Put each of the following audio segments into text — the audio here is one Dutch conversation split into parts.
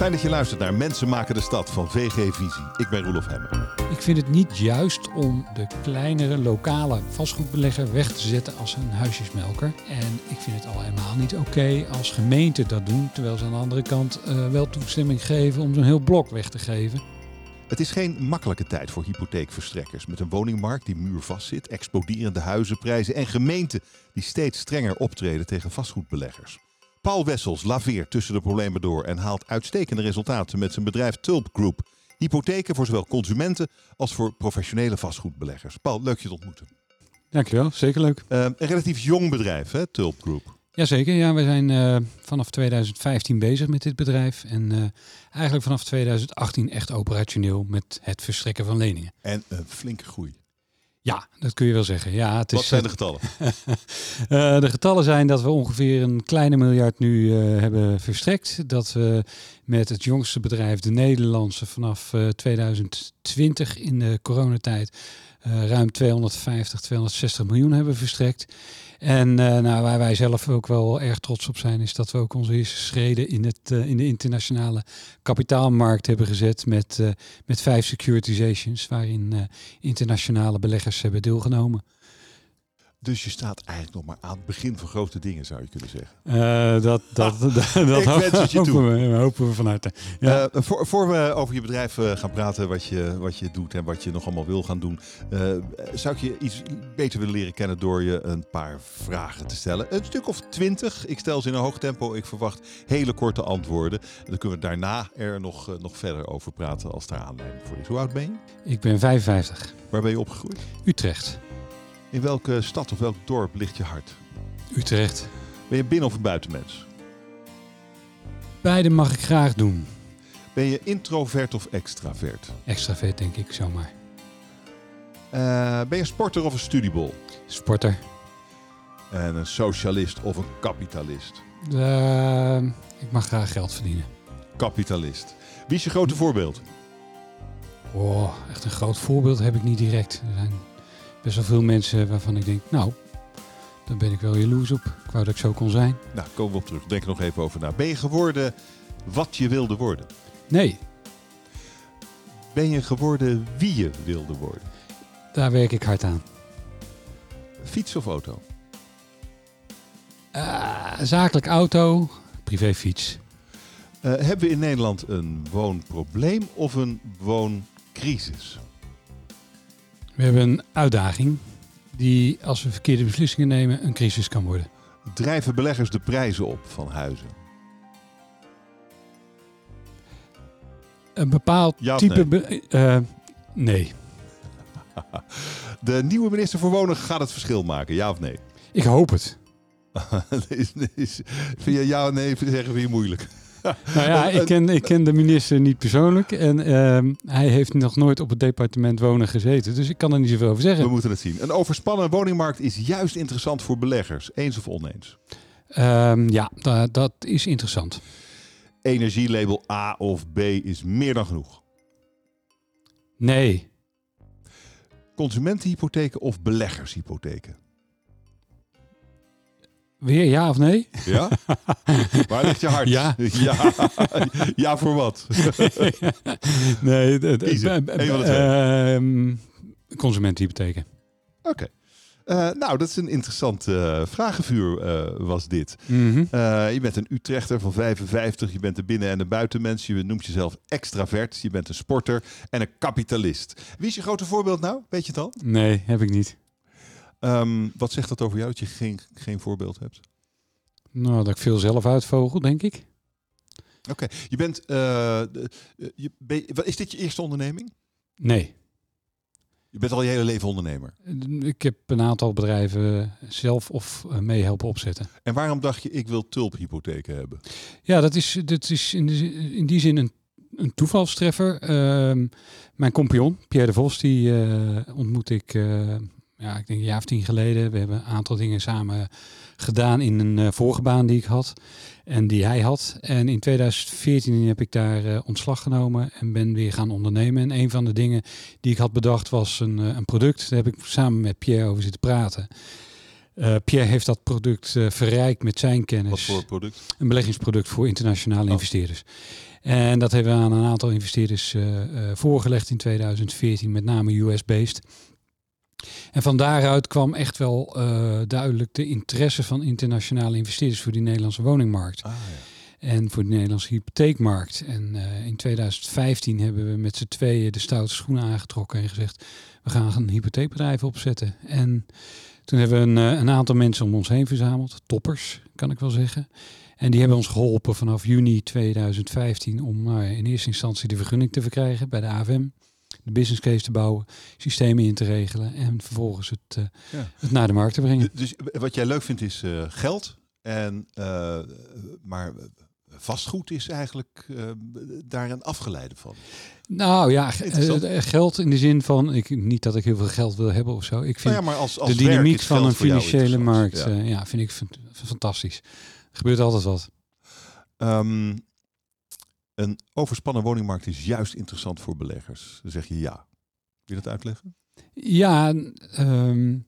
Fijn dat je luistert naar Mensen maken de stad van VG Visie. Ik ben Roelof Hemmen. Ik vind het niet juist om de kleinere lokale vastgoedbelegger weg te zetten als een huisjesmelker. En ik vind het al helemaal niet oké als gemeenten dat doen, terwijl ze aan de andere kant uh, wel toestemming geven om zo'n heel blok weg te geven. Het is geen makkelijke tijd voor hypotheekverstrekkers. Met een woningmarkt die muurvast zit, exploderende huizenprijzen en gemeenten die steeds strenger optreden tegen vastgoedbeleggers. Paul Wessels laveert tussen de problemen door en haalt uitstekende resultaten met zijn bedrijf Tulp Group. Hypotheken voor zowel consumenten als voor professionele vastgoedbeleggers. Paul, leuk je te ontmoeten. Dankjewel, zeker leuk. Uh, een relatief jong bedrijf, hè, Tulp Group. Jazeker, ja, we zijn uh, vanaf 2015 bezig met dit bedrijf. En uh, eigenlijk vanaf 2018 echt operationeel met het verstrekken van leningen. En een flinke groei. Ja, dat kun je wel zeggen. Ja, het is, Wat zijn de getallen? uh, de getallen zijn dat we ongeveer een kleine miljard nu uh, hebben verstrekt. Dat we met het jongste bedrijf, de Nederlandse, vanaf uh, 2020 in de coronatijd ruim 250, 260 miljoen hebben verstrekt. En uh, nou, waar wij zelf ook wel erg trots op zijn, is dat we ook onze eerste schreden in, het, in de internationale kapitaalmarkt hebben gezet met, met vijf securitizations, waarin internationale beleggers hebben deelgenomen. Dus je staat eigenlijk nog maar aan het begin van grote dingen, zou je kunnen zeggen. Uh, dat dat, ah, dat, dat hopen, we, hopen we vanuit. Ja. Uh, voor, voor we over je bedrijf uh, gaan praten, wat je, wat je doet en wat je nog allemaal wil gaan doen, zou ik je iets beter willen leren kennen door je een paar vragen te stellen. Een stuk of twintig. Ik stel ze in een hoog tempo. Ik verwacht hele korte antwoorden. En dan kunnen we daarna er nog, nog verder over praten als daar aanleiding voor is. Hoe oud ben je? Ik ben 55. Waar ben je opgegroeid? Utrecht. In welke stad of welk dorp ligt je hart? Utrecht. Ben je binnen- of een buitenmens? Beide mag ik graag doen. Ben je introvert of extravert? Extravert, denk ik zomaar. Uh, ben je sporter of een studiebol? Sporter. En een socialist of een kapitalist? Uh, ik mag graag geld verdienen. Kapitalist. Wie is je grote voorbeeld? Oh, echt een groot voorbeeld heb ik niet direct. Er zijn best wel veel mensen waarvan ik denk, nou, daar ben ik wel jaloers op. Ik wou dat ik zo kon zijn. Nou, komen we op terug. Denk er nog even over na. Ben je geworden wat je wilde worden? Nee. Ben je geworden wie je wilde worden? Daar werk ik hard aan. Fiets of auto? Uh, zakelijk auto, privéfiets. Uh, hebben we in Nederland een woonprobleem of een wooncrisis? We hebben een uitdaging die, als we verkeerde beslissingen nemen, een crisis kan worden. Drijven beleggers de prijzen op van huizen? Een bepaald ja type. Nee? Uh, nee. De nieuwe minister voor Wonen gaat het verschil maken, ja of nee? Ik hoop het. is, is, vind je ja of nee zeggen vind je moeilijk? nou ja, ik ken, ik ken de minister niet persoonlijk. En uh, hij heeft nog nooit op het departement wonen gezeten. Dus ik kan er niet zoveel over zeggen. We moeten het zien. Een overspannen woningmarkt is juist interessant voor beleggers. Eens of oneens? Um, ja, dat is interessant. Energielabel A of B is meer dan genoeg. Nee. Consumentenhypotheken of beleggershypotheken? Weer ja of nee? Ja? Waar ligt je hart? Ja. Ja, ja voor wat? nee. Uh, consumentenhypotheken. Oké. Okay. Uh, nou, dat is een interessant uh, vragenvuur uh, was dit. Mm -hmm. je bent een Utrechter van 55, je bent een binnen- en een buitenmens. Je noemt jezelf extravert, je bent een sporter en een kapitalist. Wie is je grote voorbeeld nou? Weet je het al? Nee, heb ik niet. Um, wat zegt dat over jou dat je geen, geen voorbeeld hebt? Nou, dat ik veel zelf uitvogel, denk ik. Oké, okay. je bent. Uh, je, ben, is dit je eerste onderneming? Nee. Je bent al je hele leven ondernemer. Ik heb een aantal bedrijven zelf of mee helpen opzetten. En waarom dacht je, ik wil tulphypotheken hebben? Ja, dat is, dat is in, die, in die zin een, een toevalstreffer. Uh, mijn compagnon, Pierre de Vos, die uh, ontmoet ik uh, ja, ik denk een jaar of tien geleden. We hebben een aantal dingen samen gedaan in een uh, vorige baan die ik had en die hij had. En in 2014 heb ik daar uh, ontslag genomen en ben weer gaan ondernemen. En een van de dingen die ik had bedacht was een, uh, een product. Daar heb ik samen met Pierre over zitten praten. Pierre heeft dat product verrijkt met zijn kennis. Wat voor product? Een beleggingsproduct voor internationale oh. investeerders. En dat hebben we aan een aantal investeerders voorgelegd in 2014, met name US-based. En van daaruit kwam echt wel duidelijk de interesse van internationale investeerders voor die Nederlandse woningmarkt. Ah, ja. En voor de Nederlandse hypotheekmarkt. En in 2015 hebben we met z'n tweeën de stoute schoenen aangetrokken en gezegd: we gaan een hypotheekbedrijf opzetten. En toen hebben we een, een aantal mensen om ons heen verzameld, toppers kan ik wel zeggen. En die hebben ons geholpen vanaf juni 2015 om nou, in eerste instantie de vergunning te verkrijgen bij de AFM. De business case te bouwen, systemen in te regelen en vervolgens het, uh, het naar de markt te brengen. Dus wat jij leuk vindt is uh, geld. En, uh, maar vastgoed is eigenlijk daar een afgeleide van. Nou ja, geld in de zin van, ik, niet dat ik heel veel geld wil hebben of zo. Ik vind nou ja, maar als, als de dynamiek van een financiële markt, ja. ja. vind ik fantastisch gebeurt altijd wat. Um, een overspannen woningmarkt is juist interessant voor beleggers. Dan zeg je ja. Wil je dat uitleggen? Ja, um,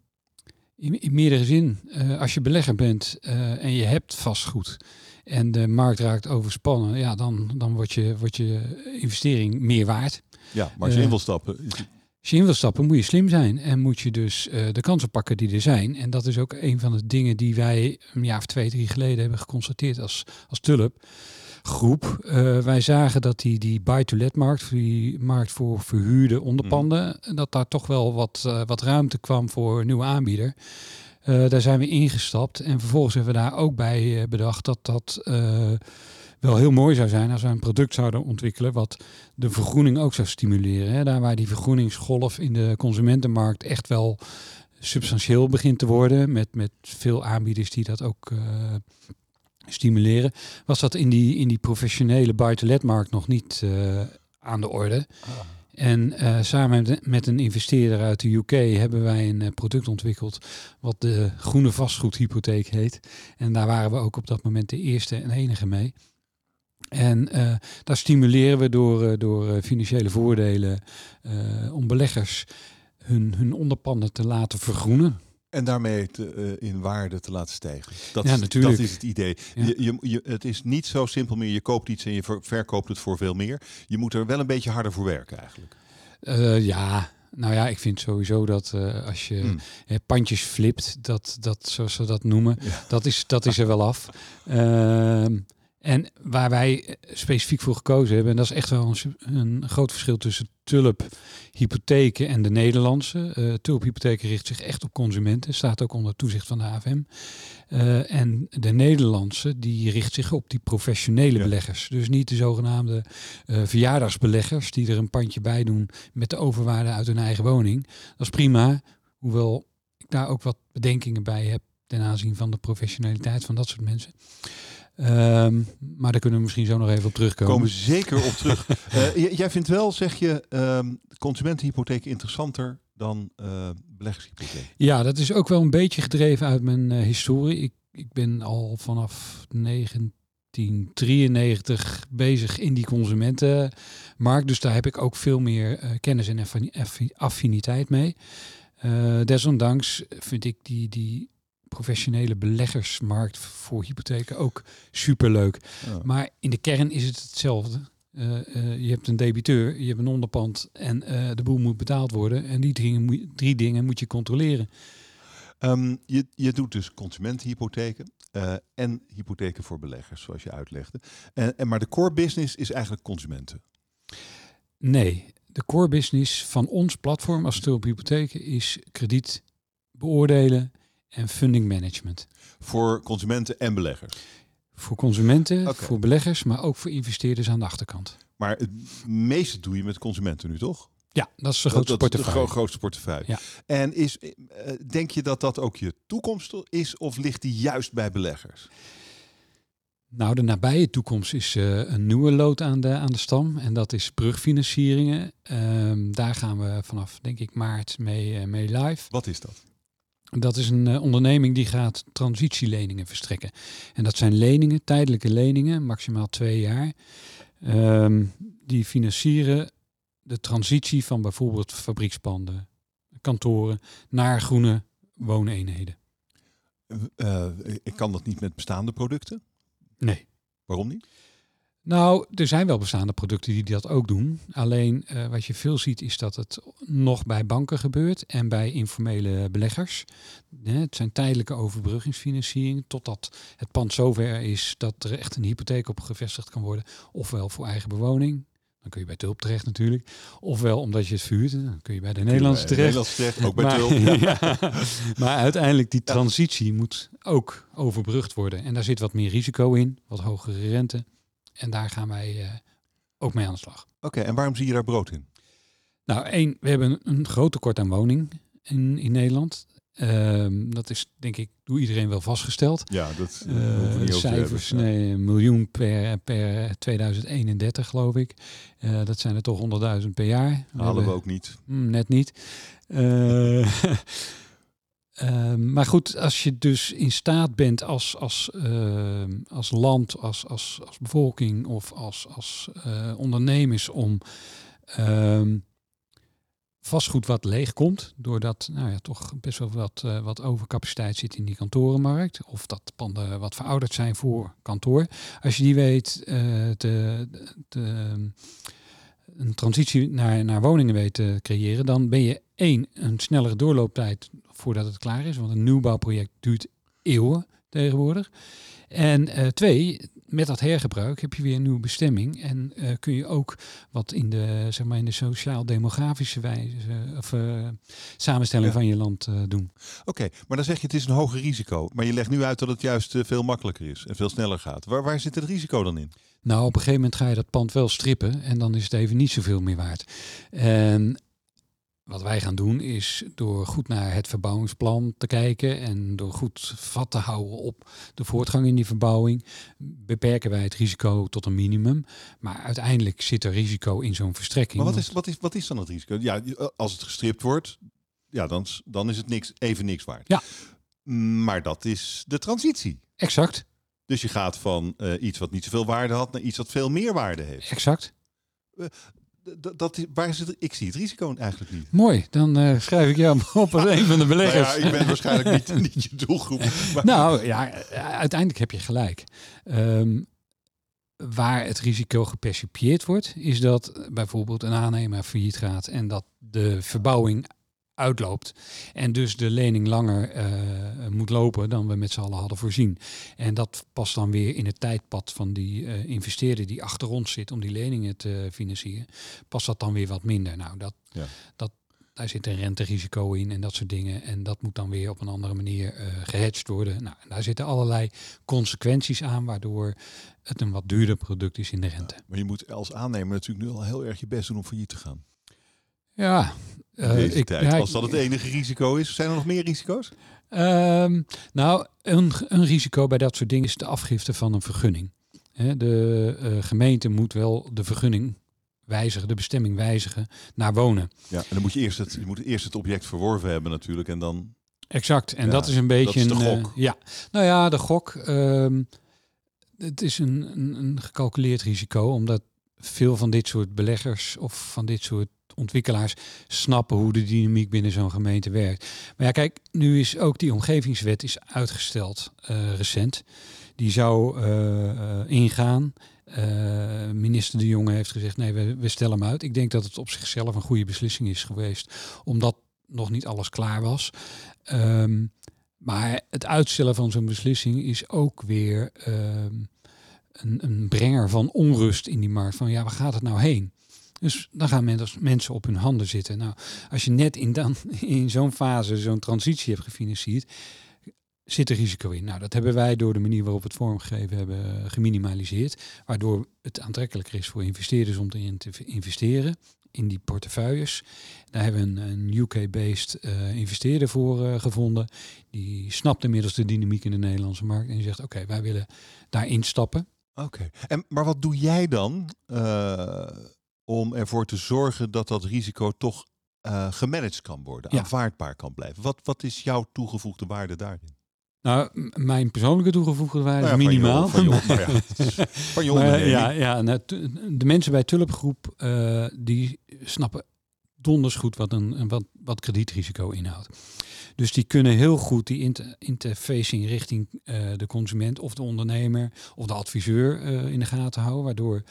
in, in, meerdere zin. Uh, als je belegger bent uh, en je hebt vastgoed en de markt raakt overspannen, ja, dan, dan wordt, je, wordt je investering meer waard. Ja, maar als je uh, in wil stappen, als je in wil stappen, moet je slim zijn en moet je dus de kansen pakken die er zijn. En dat is ook een van de dingen die wij een jaar of twee, drie geleden hebben geconstateerd als, als Tulp groep. Uh, wij zagen dat die, die buy-to-let markt, die markt voor verhuurde onderpanden, mm. dat daar toch wel wat, uh, wat ruimte kwam voor een nieuwe aanbieder. Uh, daar zijn we ingestapt en vervolgens hebben we daar ook bij bedacht dat dat wel heel mooi zou zijn als we een product zouden ontwikkelen wat de vergroening ook zou stimuleren. Hè. Daar waar die vergroeningsgolf in de consumentenmarkt echt wel substantieel begint te worden, met, met veel aanbieders die dat ook stimuleren, was dat in die, in die professionele buitenletmarkt nog niet uh, aan de orde. Ah. En uh, samen met, een investeerder uit de UK hebben wij een product ontwikkeld wat de groene vastgoedhypotheek heet. En daar waren we ook op dat moment de eerste en enige mee. En uh, daar stimuleren we door, door financiële voordelen om beleggers hun, hun onderpanden te laten vergroenen. En daarmee te, in waarde te laten stijgen. Dat, ja, is, natuurlijk. dat is het idee. Ja. Je, je, je, het is niet zo simpel meer. Je koopt iets en je verkoopt het voor veel meer. Je moet er wel een beetje harder voor werken eigenlijk. ja, nou ja, ik vind sowieso dat uh, als je hmm. pandjes flipt, dat, dat, zoals ze dat noemen, ja. dat, is, dat is er wel af. Uh, en waar wij specifiek voor gekozen hebben, en dat is echt wel een, een groot verschil tussen Tulp hypotheken en de Nederlandse. Uh, Tulp hypotheken richt zich echt op consumenten, staat ook onder toezicht van de AFM. Uh, eh, en de Nederlandse, die richt zich op die professionele beleggers. Dus niet de zogenaamde uh, verjaardagsbeleggers die er een pandje bij doen met de overwaarde uit hun eigen woning. Dat is prima, hoewel ik daar ook wat bedenkingen bij heb ten aanzien van de professionaliteit van dat soort mensen. Um, maar daar kunnen we misschien zo nog even op terugkomen. Komen zeker op terug. uh, jij vindt wel, zeg je, um, consumentenhypotheek interessanter dan uh, beleggershypotheek? Ja, dat is ook wel een beetje gedreven uit mijn uh, historie. Ik, ik ben al vanaf 1993 bezig in die consumentenmarkt. Dus daar heb ik ook veel meer kennis en affiniteit mee. desondanks vind ik die, die professionele beleggersmarkt voor hypotheken ook superleuk. Ja. Maar in de kern is het hetzelfde. Uh, uh, je hebt een debiteur, je hebt een onderpand en uh, de boel moet betaald worden. En die drie, drie dingen moet je controleren. Um, je, je doet dus consumentenhypotheken en hypotheken voor beleggers, zoals je uitlegde. En, en, maar de core business is eigenlijk consumenten. Nee, de core business van ons platform als Stulp Hypotheken is krediet beoordelen, en funding management. Voor consumenten en beleggers? Voor consumenten, okay. voor beleggers, maar ook voor investeerders aan de achterkant. Maar het meeste doe je met consumenten nu, toch? Ja, dat is de grootste dat, portefeuille. De grootste portefeuille. Ja. En is, eh, denk je dat dat ook je toekomst is of ligt die juist bij beleggers? Nou, de nabije toekomst is uh, een nieuwe lood aan de, aan de stam. En dat is brugfinancieringen. Um, daar gaan we vanaf, denk ik, maart mee, uh, mee live. Wat is dat? Dat is een uh, onderneming die gaat transitieleningen verstrekken. En dat zijn leningen, tijdelijke leningen, maximaal twee jaar. Um, die financieren de transitie van bijvoorbeeld fabriekspanden, kantoren naar groene wooneenheden. uh, ik kan dat niet met bestaande producten? Nee. Waarom niet? Nou, er zijn wel bestaande producten die dat ook doen. Alleen uh, wat je veel ziet is dat het nog bij banken gebeurt en bij informele beleggers. Het zijn tijdelijke overbruggingsfinanciering totdat het pand zover is dat er echt een hypotheek op gevestigd kan worden. Ofwel voor eigen bewoning, dan kun je bij Tulp terecht natuurlijk. Ofwel omdat je het vuurt, dan kun je bij de Nederlandse terecht. Nederlandse terecht, ook bij maar, Tulp. Ja. maar uiteindelijk die transitie moet ook overbrugd worden. En daar zit wat meer risico in, wat hogere rente. En daar gaan wij uh, ook mee aan de slag. Oké, en waarom zie je daar brood in? Nou, één, we hebben een groot tekort aan woning in, in Nederland. Um, dat is denk ik door iedereen wel vastgesteld. Ja, dat uh, cijfers, nee, een miljoen per, per 2031 geloof ik. Uh, dat zijn er toch 100.000 per jaar. We Halen hebben, we ook niet. Mm, net niet. Uh, maar goed, als je dus in staat bent als, als, ehm, als land, als, als, als bevolking of als, als ondernemers om ehm, vastgoed wat leeg komt, doordat nou ja, toch best wel wat, uh, wat overcapaciteit zit in die kantorenmarkt, of dat panden wat verouderd zijn voor kantoor. Als je die weet te, te, een transitie naar, naar woningen weet te creëren, dan ben je één, een snellere doorlooptijd voordat het klaar is, want een nieuwbouwproject duurt eeuwen tegenwoordig. En uh, twee, met dat hergebruik heb je weer een nieuwe bestemming. En uh, kun je ook wat in de, zeg maar in de sociaal-demografische wijze of uh, samenstelling ja. van je land doen. Oké, okay, maar dan zeg je het is een hoger risico. Maar je legt nu uit dat het juist veel makkelijker is en veel sneller gaat. Waar, waar zit het risico dan in? Nou, op een gegeven moment ga je dat pand wel strippen en dan is het even niet zoveel meer waard. En wat wij gaan doen is door goed naar het verbouwingsplan te kijken en door goed vat te houden op de voortgang in die verbouwing, beperken wij het risico tot een minimum. Maar uiteindelijk zit er risico in zo'n verstrekking. Maar wat is, wat, is, wat is dan het risico? Ja, als het gestript wordt, ja, dan, dan is het niks, even niks waard. Ja. Maar dat is de transitie. Exact. Dus je gaat van uh, iets wat niet zoveel waarde had naar iets wat veel meer waarde heeft. Exact. Uh, dat, dat, waar zit, ik zie het risico eigenlijk niet. Mooi, dan uh, schrijf ik jou op als een van de beleggers. nou ja, ik ben waarschijnlijk niet, niet je doelgroep. Maar... Nou ja, uiteindelijk heb je gelijk. Um, waar het risico gepercipieerd wordt, is dat bijvoorbeeld een aannemer failliet gaat en dat de verbouwing uitloopt. En dus de lening langer uh, moet lopen dan we met z'n allen hadden voorzien. En dat past dan weer in het tijdpad van die uh, investeerder die achter ons zit om die leningen te financieren. Past dat dan weer wat minder. Nou, dat, ja. dat, daar zit een renterisico in en dat soort dingen. En dat moet dan weer op een andere manier uh, gehedged worden. Nou, daar zitten allerlei consequenties aan, waardoor het een wat duurder product is in de rente. Ja, maar je moet als aannemer natuurlijk nu al heel erg je best doen om failliet te gaan. Ja, uh, ik, ja, als dat het enige risico is, zijn er nog meer risico's? Um, nou, een, een risico bij dat soort dingen is de afgifte van een vergunning. He, de uh, gemeente moet wel de vergunning wijzigen, de bestemming wijzigen naar wonen. Ja, en dan moet je eerst het, je moet eerst het object verworven hebben natuurlijk en dan... Exact, en ja, dat is een beetje... Dat is de een, gok. Uh, ja, nou ja, de gok. Um, het is een, een, een gecalculeerd risico, omdat veel van dit soort beleggers of van dit soort ontwikkelaars snappen hoe de dynamiek binnen zo'n gemeente werkt. Maar ja, kijk, nu is ook die omgevingswet is uitgesteld uh, recent. Die zou uh, ingaan. Uh, minister De Jonge heeft gezegd: nee, we, we stellen hem uit. Ik denk dat het op zichzelf een goede beslissing is geweest, omdat nog niet alles klaar was. Um, maar het uitstellen van zo'n beslissing is ook weer um, een, een brenger van onrust in die markt. Van ja, waar gaat het nou heen? Dus dan gaan mensen op hun handen zitten. Nou, als je net in, dan, in zo'n fase zo'n transitie hebt gefinancierd, zit er risico in. Nou, dat hebben wij door de manier waarop we het vormgegeven hebben geminimaliseerd. Waardoor het aantrekkelijker is voor investeerders om erin te investeren in die portefeuilles. Daar hebben we een, UK-based uh, investeerder voor uh, gevonden. Die snapt inmiddels de dynamiek in de Nederlandse markt. En die zegt, oké, wij willen daar instappen. Oké, en maar wat doe jij dan om ervoor te zorgen dat dat risico toch uh, gemanaged kan worden, ja. aanvaardbaar kan blijven? Wat, wat is jouw toegevoegde waarde daarin? Nou, mijn persoonlijke toegevoegde waarde nou ja, is minimaal. Van je, van onderneming. ja, ja nou, de mensen bij Tulpgroep, uh, die snappen donders goed wat, een, een wat, wat kredietrisico inhoudt. Dus die kunnen heel goed die inter, interfacing richting uh, de consument of de ondernemer of de adviseur uh, in de gaten houden, waardoor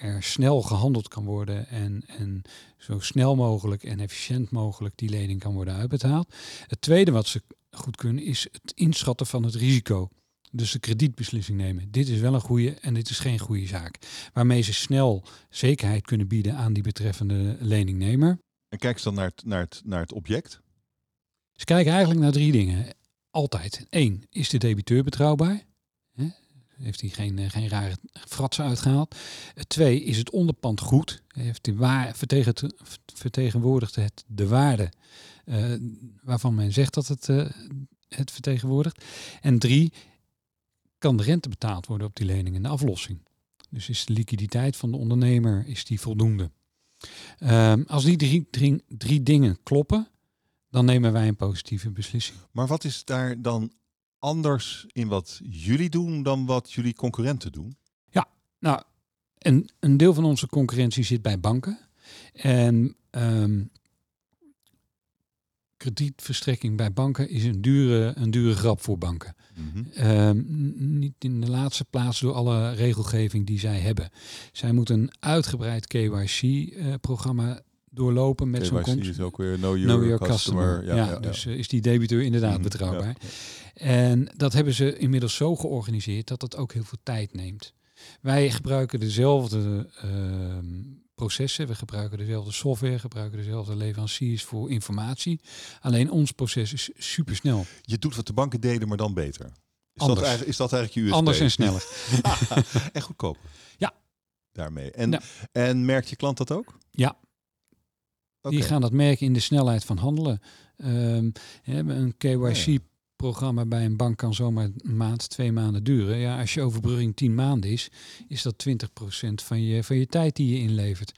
er snel gehandeld kan worden en, en zo snel mogelijk en efficiënt mogelijk die lening kan worden uitbetaald. Het tweede wat ze goed kunnen is het inschatten van het risico. Dus de kredietbeslissing nemen. Dit is wel een goede en dit is geen goede zaak. Waarmee ze snel zekerheid kunnen bieden aan die betreffende leningnemer. En kijk ze dan naar het, naar het, naar het object? Ze kijken eigenlijk naar drie dingen. Altijd. Eén, is de debiteur betrouwbaar? Heeft hij geen, eh, geen rare fratsen uitgehaald? Twee, is het onderpand goed? Heeft hij waar, vertegenwoordigt het de waarde uh, waarvan men zegt dat het uh, het vertegenwoordigt? En drie, kan de rente betaald worden op die lening en de aflossing? Dus is de liquiditeit van de ondernemer is die voldoende? Um, als die drie, drie, drie dingen kloppen, dan nemen wij een positieve beslissing. Maar wat is daar dan anders in wat jullie doen dan wat jullie concurrenten doen? Ja, nou, een, een deel van onze concurrentie zit bij banken. En um, kredietverstrekking bij banken is een dure, een dure grap voor banken. Mm niet in de laatste plaats door alle regelgeving die zij hebben. Zij moeten een uitgebreid KYC-programma uh, doorlopen met zo'n KYC is ook weer know your, know your customer. Ja, ja, ja, dus uh, is die debiteur inderdaad mm, betrouwbaar. En dat hebben ze inmiddels zo georganiseerd dat dat ook heel veel tijd neemt. Wij gebruiken dezelfde uh, processen, we gebruiken dezelfde software, gebruiken dezelfde leveranciers voor informatie. Alleen ons proces is supersnel. Je doet wat de banken deden, maar dan beter. Is, Anders. dat, eigenlijk, is dat eigenlijk je USP? Anders en sneller. en goedkoper. Ja. Daarmee. En, en merkt je klant dat ook? Ja. Okay. Die gaan dat merken in de snelheid van handelen. Um, hebben een KYC programma bij een bank kan zomaar een maand, twee maanden duren. Ja, als je overbrugging tien maanden is, is dat 20% van je, van je tijd die je inlevert.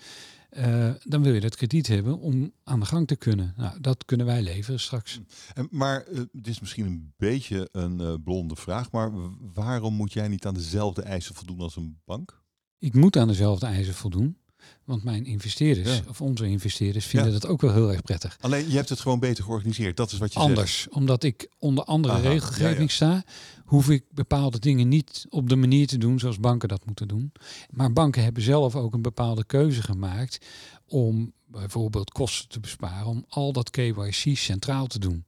Uh, dan wil je dat krediet hebben om aan de gang te kunnen. Nou, dat kunnen wij leveren straks. En, maar uh, dit is misschien een beetje een uh, blonde vraag, maar waarom moet jij niet aan dezelfde eisen voldoen als een bank? Ik moet aan dezelfde eisen voldoen. Want mijn investeerders, of onze investeerders, vinden dat ook wel heel erg prettig. Alleen je hebt het gewoon beter georganiseerd. Dat is wat je Anders, zegt. omdat ik onder andere regelgeving sta, hoef ik bepaalde dingen niet op de manier te doen zoals banken dat moeten doen. Maar banken hebben zelf ook een bepaalde keuze gemaakt om bijvoorbeeld kosten te besparen, om al dat KYC centraal te doen.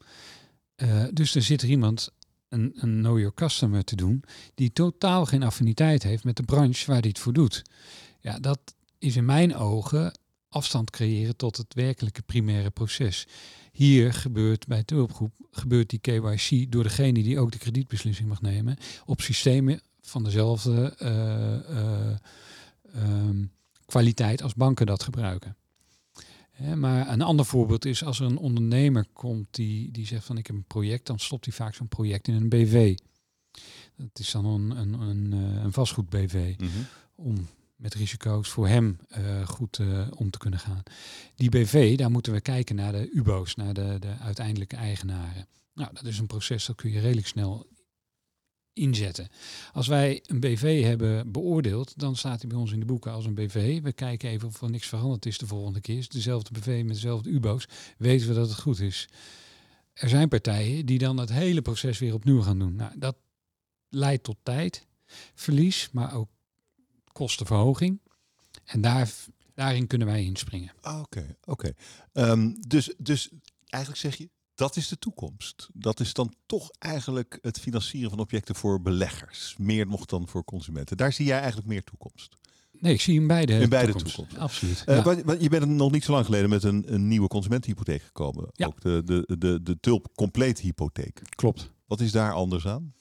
Uh, dus er zit er iemand een, een know your customer te doen die totaal geen affiniteit heeft met de branche waar die het voor doet. Ja, dat, is in mijn ogen afstand creëren tot het werkelijke primaire proces. Hier gebeurt bij de hulpgroep gebeurt die KYC door degene die ook de kredietbeslissing mag nemen op systemen van dezelfde uh, uh, um, kwaliteit als banken dat gebruiken. Hè, maar een ander voorbeeld is als er een ondernemer komt die, die zegt van ik heb een project, dan stopt hij vaak zo'n project in een BV. Dat is dan een, een, een, eh, een vastgoed BV. Mm -hmm. Om met risico's voor hem uh, goed uh, om te kunnen gaan. Die BV, daar moeten we kijken naar de UBO's, naar de, de uiteindelijke eigenaren. Nou, dat is een proces dat kun je redelijk snel inzetten. Als wij een BV hebben beoordeeld, dan staat hij bij ons in de boeken als een BV. We kijken even of er niks veranderd is de volgende keer. Is dezelfde BV met dezelfde UBO's, weten we dat het goed is. Er zijn partijen die dan het hele proces weer opnieuw gaan doen. Nou, dat leidt tot tijd, verlies, maar ook kostenverhoging. En daar, daarin kunnen wij inspringen. Ah, oké, oké. Ehm, dus, dus eigenlijk zeg je, dat is de toekomst. Dat is dan toch eigenlijk het financieren van objecten voor beleggers. Meer nog dan voor consumenten. Daar zie jij eigenlijk meer toekomst. Nee, ik zie in beide, in beide toekomst. Absoluut. Uh, ja. Je bent nog niet zo lang geleden met een, een nieuwe consumentenhypotheek gekomen. Ja. Ook de, de, de, de Tulp Compleet Hypotheek. Klopt. Wat is daar anders aan?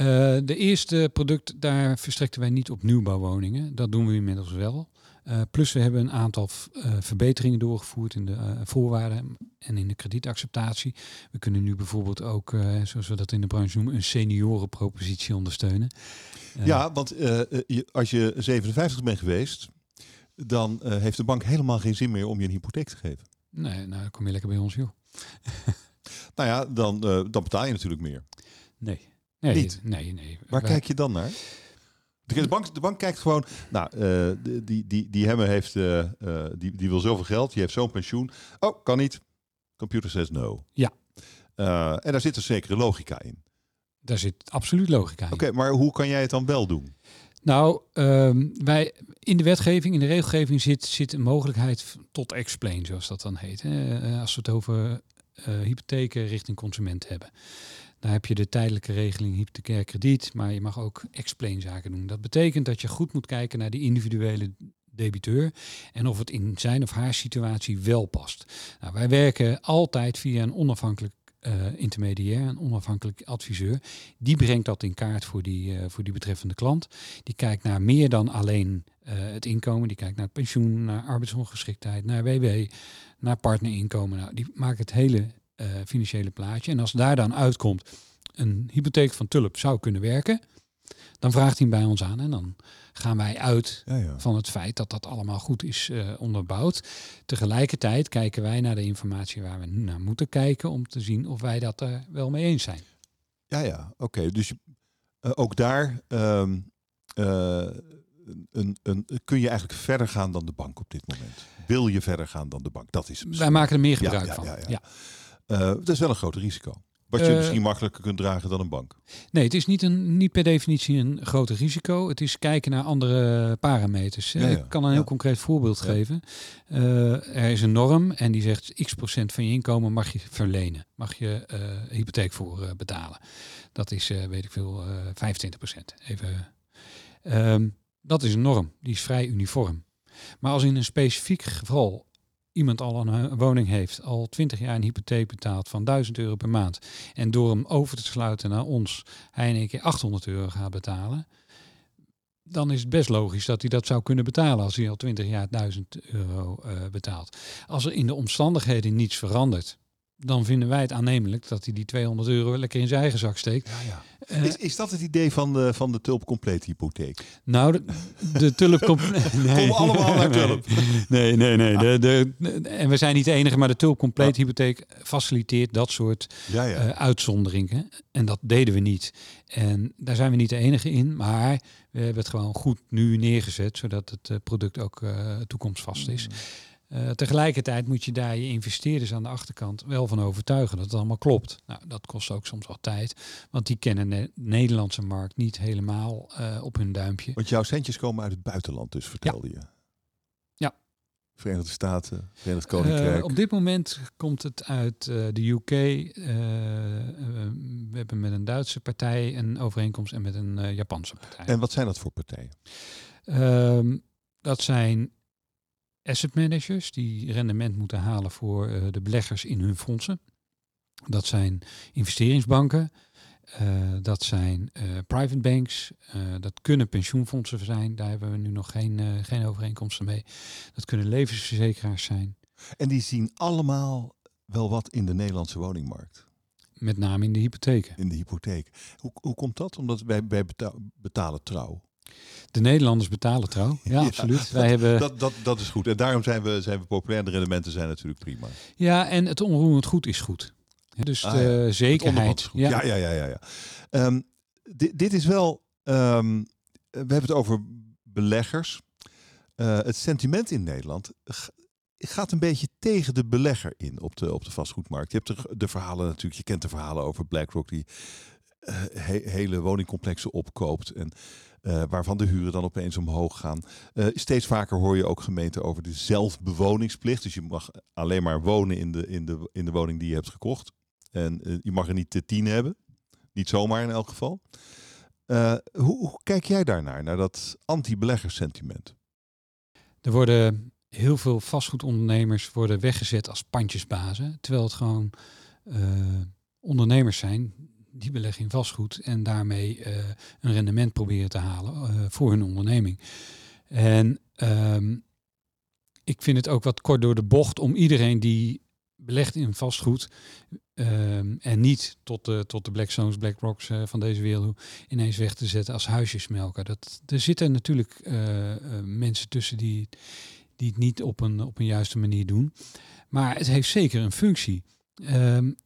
Uh, de eerste product, daar verstrekten wij niet op nieuwbouwwoningen. Dat doen we inmiddels wel. Uh, plus we hebben een aantal uh, verbeteringen doorgevoerd in de voorwaarden en in de kredietacceptatie. We kunnen nu bijvoorbeeld ook, zoals we dat in de branche noemen, een seniorenpropositie ondersteunen. ja, want je, als je 57 bent geweest, dan heeft de bank helemaal geen zin meer om je een hypotheek te geven. Nee, nou dan kom je lekker bij ons joh. nou ja, dan, dan betaal je natuurlijk meer. Nee. Nee, niet. Nee, nee. Waar kijk je dan naar? De bank, de bank kijkt gewoon, nou, uh, die, die, die Hemme heeft, uh, uh, die, die wil zoveel geld, die heeft zo'n pensioen. Oh, kan niet. Computer says no. Ja. en daar zit een zekere logica in. Daar zit absoluut logica in. Oké, maar hoe kan jij het dan wel doen? Nou, um, wij in de wetgeving, in de regelgeving zit, zit een mogelijkheid tot explain, zoals dat dan heet. Hè? Als we het over hypotheken richting consument hebben. Dan heb je de tijdelijke regeling hypothecair krediet, maar je mag ook explain zaken doen. Dat betekent dat je goed moet kijken naar die individuele debiteur en of het in zijn of haar situatie wel past. Nou, wij werken altijd via een onafhankelijk uh, intermediair, een onafhankelijk adviseur. Die brengt dat in kaart voor die, uh, voor die betreffende klant. Die kijkt naar meer dan alleen uh, het inkomen. Die kijkt naar pensioen, naar arbeidsongeschiktheid, naar WW, naar partnerinkomen. Nou, die maakt het hele uh, financiële plaatje. En als daar dan uitkomt een hypotheek van Tulp zou kunnen werken, dan vraagt hij bij ons aan en dan gaan wij uit ja, ja. van het feit dat dat allemaal goed is uh, onderbouwd. Tegelijkertijd kijken wij naar de informatie waar we naar moeten kijken om te zien of wij dat er wel mee eens zijn. Ja, ja, oké. Dus uh, ook daar um, een, een, kun je eigenlijk verder gaan dan de bank op dit moment. Wil je verder gaan dan de bank? Dat is Wij maken er meer gebruik van. ja. Uh, dat is wel een groot risico. Wat je uh, misschien makkelijker kunt dragen dan een bank. Nee, het is niet, een, niet per definitie een groot risico. Het is kijken naar andere parameters. Ja, ja. Ik kan een heel ja. concreet voorbeeld geven. Uh, er is een norm en die zegt x procent van je inkomen mag je verlenen. Mag je hypotheek voor betalen. Dat is, weet ik veel, 25 procent. Even. Um, dat is een norm. Die is vrij uniform. Maar als in een specifiek geval iemand al een woning heeft, al 20 jaar een hypotheek betaalt van 1000 euro per maand en door hem over te sluiten naar ons, hij in één keer 800 euro gaat betalen, dan is het best logisch dat hij dat zou kunnen betalen als hij al 20 jaar 1000 euro uh, betaalt. Als er in de omstandigheden niets verandert, dan vinden wij het aannemelijk dat hij die 200 euro lekker in zijn eigen zak steekt. Ja, ja. Uh, is, is dat het idee van de, van de tulp compleet hypotheek? Nou, de, de tulp compleet... nee. Kom allemaal naar tulp. Nee, nee, nee. De, de, en we zijn niet de enige, maar de tulp compleet hypotheek faciliteert dat soort ja, ja. Uh, uitzonderingen. En dat deden we niet. En daar zijn we niet de enige in, maar we hebben het gewoon goed nu neergezet, zodat het uh, product ook toekomstvast is. Mm. Uh, tegelijkertijd moet je daar je investeerders aan de achterkant wel van overtuigen dat het allemaal klopt. Nou, dat kost ook soms wel tijd, want die kennen de Nederlandse markt niet helemaal uh, op hun duimpje. Want jouw centjes komen uit het buitenland, dus vertelde ja. je. Ja. Verenigde Staten, Verenigd Koninkrijk. Uh, op dit moment komt het uit de UK. we hebben met een Duitse partij een overeenkomst en met een Japanse partij. En wat zijn dat voor partijen? Ehm, dat zijn asset managers die rendement moeten halen voor uh, de beleggers in hun fondsen. Dat zijn investeringsbanken, uh, dat zijn uh, private banks, dat kunnen pensioenfondsen zijn. Daar hebben we nu nog geen, geen overeenkomsten mee. Dat kunnen levensverzekeraars zijn. En die zien allemaal wel wat in de Nederlandse woningmarkt. Met name in de hypotheken. In de hypotheek. Hoe, hoe komt dat? Omdat wij, wij betalen trouw. De Nederlanders betalen trouw. Ja, ja absoluut. Dat, Wij hebben... dat, dat, dat is goed. En daarom zijn we, zijn we populair. De rendementen zijn natuurlijk prima. Ja, en het onroerend goed is goed. Dus ah, de ja. zekerheid. Ja. ja, ja, ja, ja. ja. Um, dit, dit is wel. Um, we hebben het over beleggers. Uh, het sentiment in Nederland gaat een beetje tegen de belegger in op de, op de vastgoedmarkt. Je hebt de, de verhalen natuurlijk. Je kent de verhalen over BlackRock die uh, he, hele woningcomplexen opkoopt en uh, waarvan de huren dan opeens omhoog gaan. Uh, steeds vaker hoor je ook gemeenten over de zelfbewoningsplicht. Dus je mag alleen maar wonen in de, in de, in de woning die je hebt gekocht. En uh, je mag er niet te tien hebben. Niet zomaar in elk geval. Hoe, hoe, kijk jij daarnaar, naar dat anti-beleggerssentiment? Er worden heel veel vastgoedondernemers worden weggezet als pandjesbazen. Terwijl het gewoon ondernemers zijn die beleggen in vastgoed en daarmee uh, een rendement proberen te halen uh, voor hun onderneming. En um, ik vind het ook wat kort door de bocht om iedereen die belegt in vastgoed um, en niet tot de, tot de Blackstones, BlackRocks uh, van deze wereld ineens weg te zetten als huisjesmelker. Dat, er zitten natuurlijk mensen tussen die, die het niet op een, op een juiste manier doen. Maar het heeft zeker een functie. Um,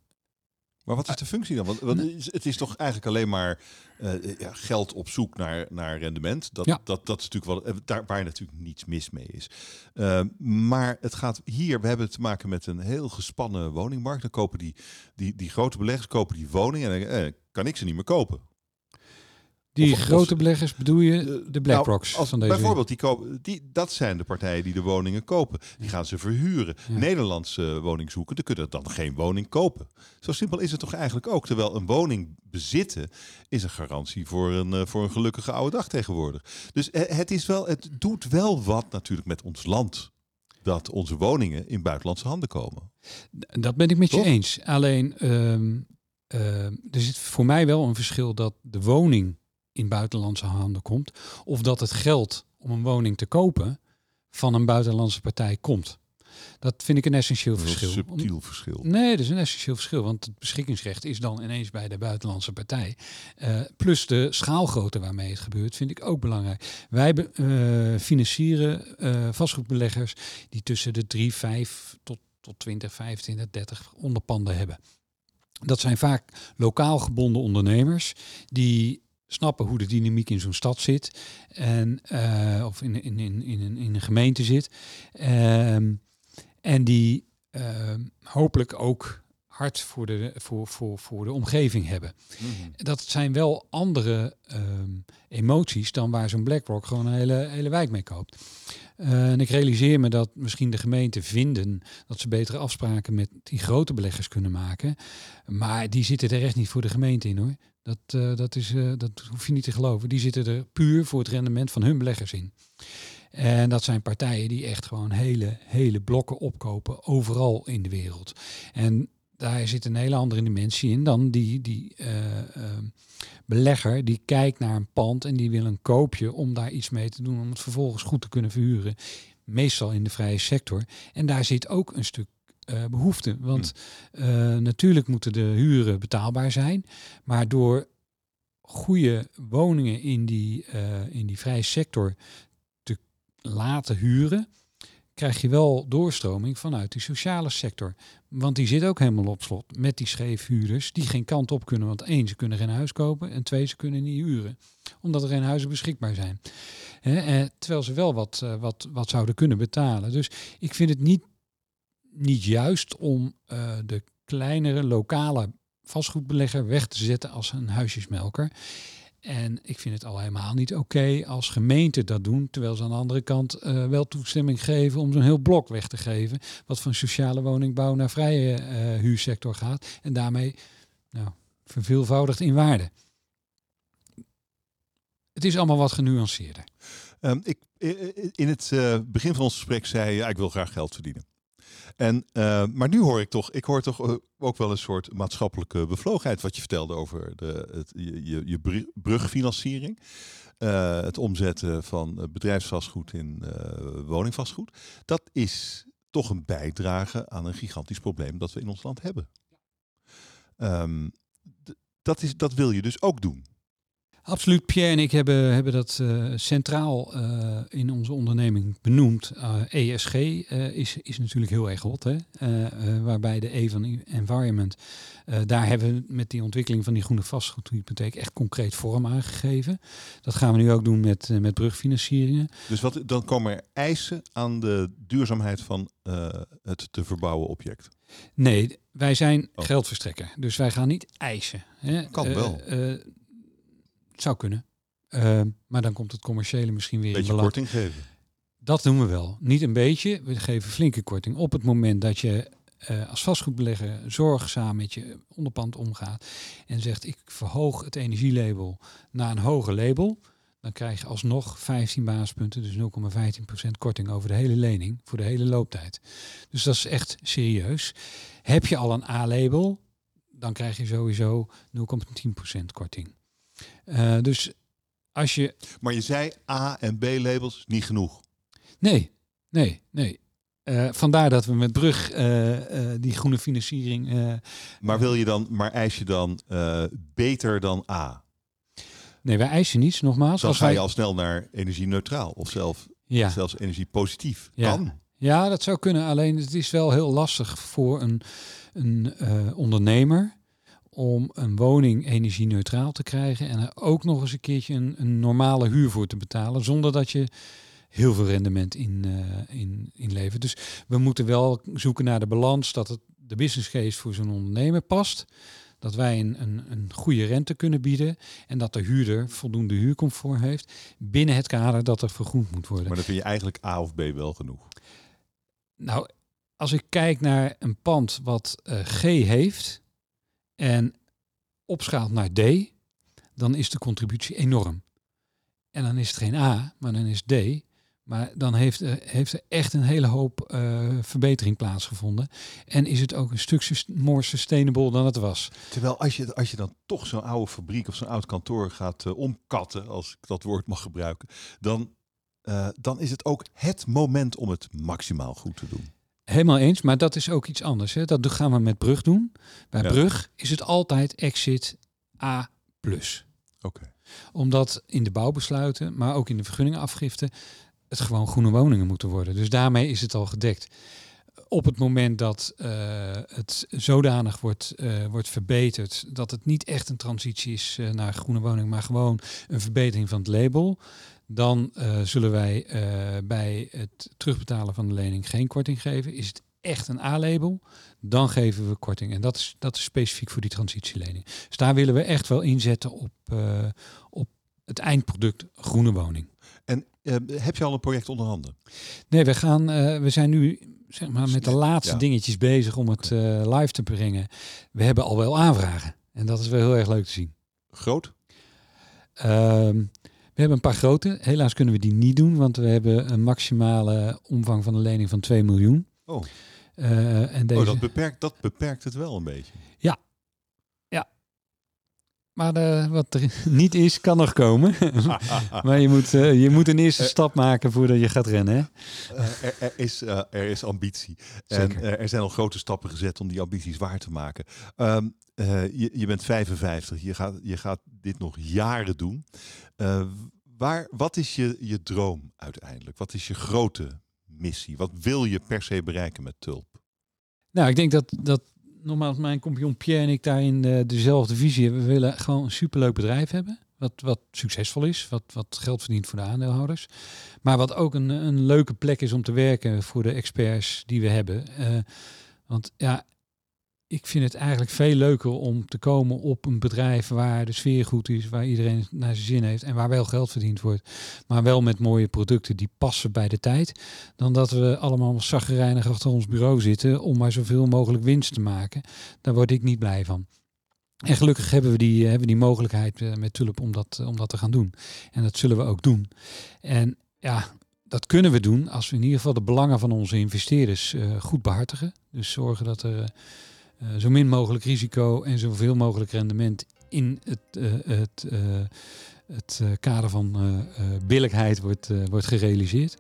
Maar wat is de functie dan? Want, want het is toch eigenlijk alleen maar uh, ja, geld op zoek naar, naar rendement. Dat, Ja. dat, dat is natuurlijk wel daar, waar natuurlijk niets mis mee is. Uh, maar het gaat hier, we hebben te maken met een heel gespannen woningmarkt. Dan kopen die, die, die grote beleggers kopen die woning en dan eh, kan ik ze niet meer kopen. Die Of- grote beleggers bedoel je de Nou, BlackRocks als, van deze bijvoorbeeld, die kopen, die, dat zijn de partijen die de woningen kopen. Die gaan ze verhuren. Ja. Nederlandse woningzoekenden kunnen dan geen woning kopen. Zo simpel is het toch eigenlijk ook. Terwijl een woning bezitten is een garantie voor een, eh, voor een gelukkige oude dag tegenwoordig. Dus eh, het, is wel, het doet wel wat natuurlijk met ons land. Dat onze woningen in buitenlandse handen komen. Dat ben ik met je eens. Alleen, ehm, ehm, er zit voor mij wel een verschil dat de woning in buitenlandse handen komt. Of dat het geld om een woning te kopen van een buitenlandse partij komt. Dat vind ik een essentieel Dat is een verschil. subtiel verschil. Nee, dat is een essentieel verschil. Want het beschikkingsrecht is dan ineens bij de buitenlandse partij. Eh, plus de schaalgrootte waarmee het gebeurt, vind ik ook belangrijk. Wij eh, financieren eh, vastgoedbeleggers die tussen de 3, 5 tot, tot 20, 25, 30 onderpanden hebben. Dat zijn vaak lokaal gebonden ondernemers die snappen hoe de dynamiek in zo'n stad zit. En, eh, of in, in, in, in, een, in een gemeente zit. Ehm, en die ehm, hopelijk ook hart voor de, voor, voor, voor de omgeving hebben. Dat zijn wel andere ehm, emoties dan waar zo'n BlackRock gewoon een hele, hele wijk mee koopt. Eh, en ik realiseer me dat misschien de gemeenten vinden dat ze betere afspraken met die grote beleggers kunnen maken. Maar die zitten er echt niet voor de gemeente in hoor. Dat, eh, dat, is, eh, dat hoef je niet te geloven. Die zitten er puur voor het rendement van hun beleggers in. En dat zijn partijen die echt gewoon hele, hele blokken opkopen overal in de wereld. En daar zit een hele andere dimensie in dan die, die eh, ehm, belegger die kijkt naar een pand en die wil een koopje om daar iets mee te doen om het vervolgens goed te kunnen verhuren. Meestal in de vrije sector. En daar zit ook een stuk eh, behoefte. Want eh, natuurlijk moeten de huren betaalbaar zijn. Maar door goede woningen in die, eh, in die vrije sector te laten huren, krijg je wel doorstroming vanuit die sociale sector. Want die zit ook helemaal op slot met die scheefhuurders die geen kant op kunnen. Want één, ze kunnen geen huis kopen en twee, ze kunnen niet huren. Omdat er geen huizen beschikbaar zijn. Hè, eh, terwijl ze wel wat, wat, wat zouden kunnen betalen. Dus ik vind het niet, niet juist om eh, de kleinere lokale vastgoedbelegger weg te zetten als een huisjesmelker. En ik vind het al helemaal niet oké als gemeenten dat doen, terwijl ze aan de andere kant eh, wel toestemming geven om zo'n heel blok weg te geven, wat van sociale woningbouw naar vrije eh, huursector gaat en daarmee nou, verveelvoudigt in waarde. Het is allemaal wat genuanceerder. Ehm, ik, in het begin van ons gesprek zei je, ja, ik wil graag geld verdienen. En, eh, maar nu hoor ik toch, ik hoor toch eh, ook wel een soort maatschappelijke bevlogenheid wat je vertelde over de, het, je, je, je br- brugfinanciering. Eh, het omzetten van bedrijfsvastgoed in eh, woningvastgoed. Dat is toch een bijdrage aan een gigantisch probleem dat we in ons land hebben. Ehm, dat, is, dat wil je dus ook doen. Absoluut, Pierre en ik hebben, hebben dat eh, centraal eh, in onze onderneming benoemd. ESG eh, is, is natuurlijk heel erg hot, hè? Waarbij de E van Environment, daar hebben we met die ontwikkeling van die groene vastgoedhypotheek echt concreet vorm aangegeven. Dat gaan we nu ook doen met, met brugfinancieringen. Dus wat, dan komen er eisen aan de duurzaamheid van het te verbouwen object. Nee, wij zijn Oh. geldverstrekker, dus wij gaan niet eisen. Hè? Kan wel. Zou kunnen. Eh, maar dan komt het commerciële misschien weer in Beetje belang. korting geven. Dat doen we wel. Niet een beetje. We geven flinke korting op het moment dat je eh, als vastgoedbelegger zorgzaam met je onderpand omgaat en zegt ik verhoog het energielabel naar een hoger label. Dan krijg je alsnog 15 basispunten, dus 0,15% korting over de hele lening voor de hele looptijd. Dus dat is echt serieus. Heb je al een A-label, dan krijg je sowieso 0,10% korting. Eh, dus als je Maar je zei A en B labels niet genoeg. Nee, nee, nee. Eh, vandaar dat we met Brug eh, die groene financiering. Maar wil je dan, maar eis je dan beter dan A? nee, wij eisen niets, nogmaals. Dan als ga wij, je al snel naar energie-neutraal of zelf, ja, zelfs energie-positief. Ja. Kan. ja, dat zou kunnen. Alleen het is wel heel lastig voor een, een ondernemer om een woning energie-neutraal te krijgen en er ook nog eens een keertje een, een normale huur voor te betalen, zonder dat je heel veel rendement in, uh, in, in levert. Dus we moeten wel zoeken naar de balans dat het de business case voor zo'n ondernemer past. Dat wij een, een, een goede rente kunnen bieden en dat de huurder voldoende huurcomfort heeft binnen het kader dat er vergroend moet worden. Maar dan vind je eigenlijk A of B wel genoeg? Nou, als ik kijk naar een pand wat uh, G heeft en opschaalt naar D, dan is de contributie enorm. En dan is het geen A, maar dan is D. Maar dan heeft, heeft er echt een hele hoop uh, verbetering plaatsgevonden. En is het ook een stuk more sustainable dan het was. Terwijl als je, als je dan toch zo'n oude fabriek of zo'n oud kantoor gaat uh, omkatten, als ik dat woord mag gebruiken, dan, dan is het ook het moment om het maximaal goed te doen. Helemaal eens, maar dat is ook iets anders. Hè? Dat gaan we met Brug doen. Bij ja. Brug is het altijd exit A+. Oké. Okay. Omdat in de bouwbesluiten, maar ook in de vergunningafgifte, het gewoon groene woningen moeten worden. Dus daarmee is het al gedekt. Op het moment dat uh, het zodanig wordt, uh, wordt verbeterd dat het niet echt een transitie is uh, naar groene woning, maar gewoon een verbetering van het label, dan zullen wij bij het terugbetalen van de lening geen korting geven. Is het echt een A-label, dan geven we korting. En dat is, dat is specifiek voor die transitielening. Dus daar willen we echt wel inzetten op, op het eindproduct groene woning. En heb je al een project onder handen? Nee, we, gaan, we zijn nu zeg maar, met de laatste ja. dingetjes bezig om het live te brengen. We hebben al wel aanvragen. En dat is wel heel erg leuk te zien. Groot? Ehm, hebben een paar grote. Helaas kunnen we die niet doen, want we hebben een maximale omvang van de lening van 2 miljoen. Oh. en deze... oh, dat beperkt, dat beperkt het wel een beetje. Ja, maar uh, wat er niet is, kan nog komen. maar je moet, uh, je moet een eerste stap maken voordat je gaat rennen. Hè? Uh, er, er, is, er is ambitie. Zeker. En er zijn al grote stappen gezet om die ambities waar te maken. Um, je, je, bent 55, je gaat, je gaat dit nog jaren doen. waar, wat is je, je droom uiteindelijk? Wat is je grote missie? Wat wil je per se bereiken met Tulp? Nou, ik denk dat, dat nogmaals, mijn compagnon Pierre en ik daarin uh, dezelfde visie hebben. We willen gewoon een superleuk bedrijf hebben. Wat, wat succesvol is, wat, wat geld verdient voor de aandeelhouders. Maar wat ook een, een leuke plek is om te werken voor de experts die we hebben. Uh, want ja, ik vind het eigenlijk veel leuker om te komen op een bedrijf waar de sfeer goed is, waar iedereen naar zijn zin heeft en waar wel geld verdiend wordt, maar wel met mooie producten die passen bij de tijd, dan dat we allemaal zaggerijnig achter ons bureau zitten om maar zoveel mogelijk winst te maken. Daar word ik niet blij van. En gelukkig hebben we die, hebben die mogelijkheid eh, met Tulp om dat, om dat te gaan doen. En dat zullen we ook doen. En ja, dat kunnen we doen als we in ieder geval de belangen van onze investeerders goed behartigen. Dus zorgen dat er... Uh, zo min mogelijk risico en zoveel mogelijk rendement in het, uh, het, uh, het kader van billijkheid wordt, wordt gerealiseerd.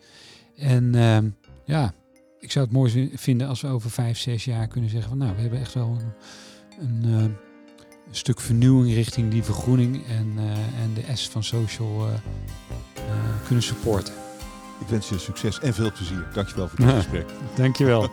En ehm, ja, ik zou het mooi vinden als we over vijf, zes jaar kunnen zeggen van nou, we hebben echt wel een, een, een stuk vernieuwing richting die vergroening en, en de S van social kunnen supporten. Ik wens je succes en veel plezier. Dankjewel voor dit gesprek. Dankjewel.